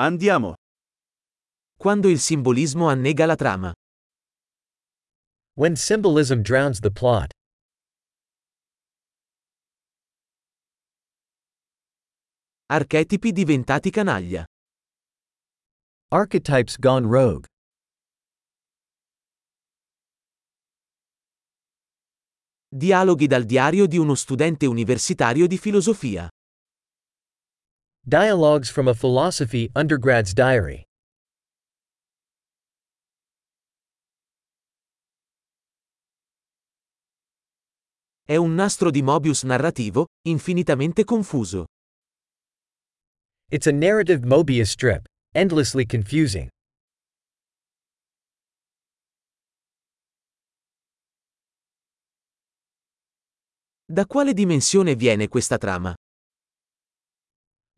Andiamo. Quando il simbolismo annega la trama. When symbolism drowns the plot. Archetipi diventati canaglia. Archetypes gone rogue. Dialoghi dal diario di uno studente universitario di filosofia. Dialogues from a philosophy undergrad's diary. È un nastro di Mobius narrativo, infinitamente confuso. It's a narrative Mobius strip, endlessly confusing. Da quale dimensione viene questa trama?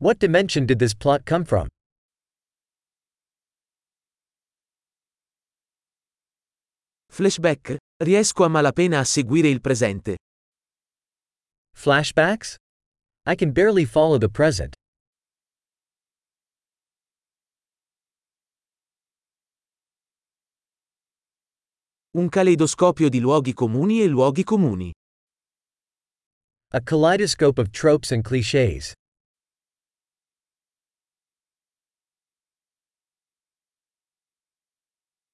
What dimension did this plot come from? Flashback? Riesco a malapena a seguire il presente. Flashbacks? I can barely follow the present. Un caleidoscopio di luoghi comuni e luoghi comuni. A kaleidoscope of tropes and cliches.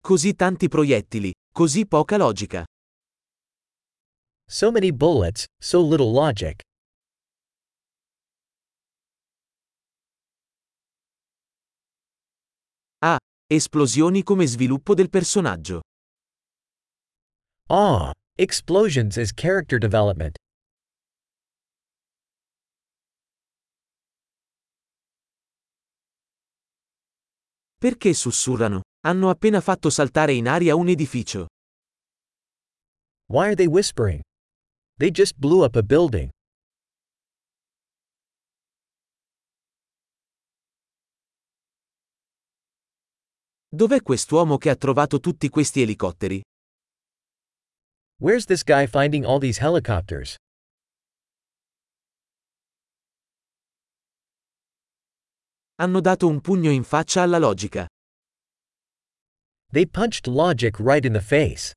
Così tanti proiettili, così poca logica. So many bullets, so little logic. Ah, esplosioni come sviluppo del personaggio. Ah, explosions as character development. Perché sussurrano? Hanno appena fatto saltare in aria un edificio. Why are they whispering? They just blew up a building. Dov'è quest'uomo che ha trovato tutti questi elicotteri? Where's this guy finding all these helicopters? Hanno dato un pugno in faccia alla logica. They punched logic right in the face.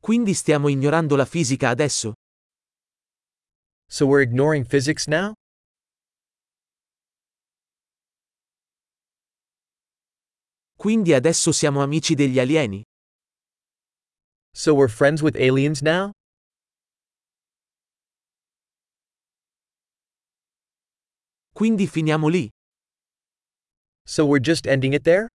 Quindi stiamo ignorando la fisica adesso? So we're ignoring physics now? Quindi adesso siamo amici degli alieni? So we're friends with aliens now? Quindi finiamo lì? So we're just ending it there?